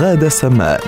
غادة سمان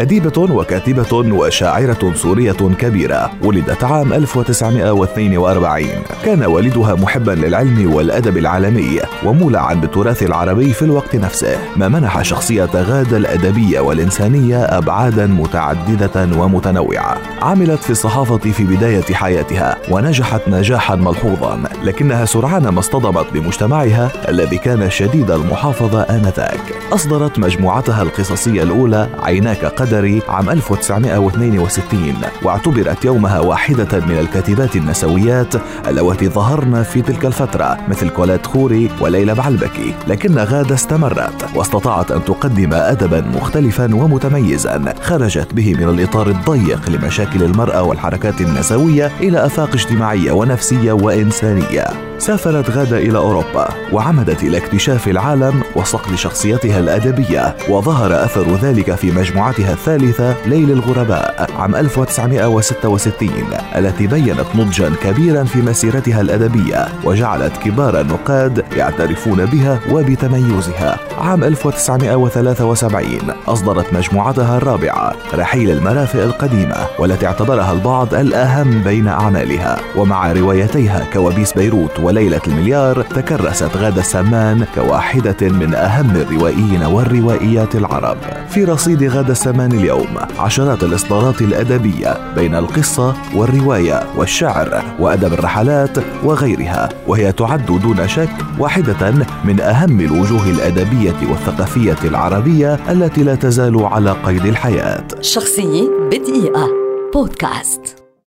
أديبة وكاتبة وشاعرة سورية كبيرة ولدت عام 1942 كان والدها محبا للعلم والأدب العالمي ومولعا بالتراث العربي في الوقت نفسه. ما منح شخصية غادة الأدبية والإنسانية أبعادا متعددة ومتنوعة. عملت في الصحافة في بداية حياتها ونجحت نجاحا ملحوظا. لكنها سرعان ما اصطدمت بمجتمعها الذي كان شديد المحافظة آنذاك. أصدرت مجموعتها القصصية الأولى عيناك قدري عام 1962 واعتبرت يومها واحدة من الكاتبات النسويات اللواتي ظهرن في تلك الفترة مثل كولات خوري وليلى بعلبكي. لكن غادة استمرت واستطاعت أن تقدم أدبا مختلفا ومتميزا خرجت به من الإطار الضيق لمشاكل المرأة والحركات النسوية إلى آفاق اجتماعية ونفسية وإنسانية. سافرت غادة إلى أوروبا وعمدت إلى اكتشاف العالم وصقل شخصيتها الأدبية وظهر أثر ذلك في مجموعتها الثالثة ليل الغرباء عام 1966 التي بينت نضجا كبيرا في مسيرتها الأدبية وجعلت كبار النقاد يعترفون بها وبتميزها. عام 1973 أصدرت مجموعتها الرابعة رحيل المرافق القديمة والتي اعتبرها البعض الأهم بين أعمالها. ومع روايتيها كوابيس بيروت وليلة المليار تكرست غادة سمان كواحدة من أهم الروائيين والروائيات العرب. في رصيد غادة سمان اليوم عشرات الإصدارات الأدبية بين القصة والرواية والشعر وأدب الرحلات وغيرها وهي تعد دون شك واحدة من أهم الوجوه الأدبية والثقافية العربية التي لا تزال على قيد الحياة. شخصية بدقيقة. بودكاست.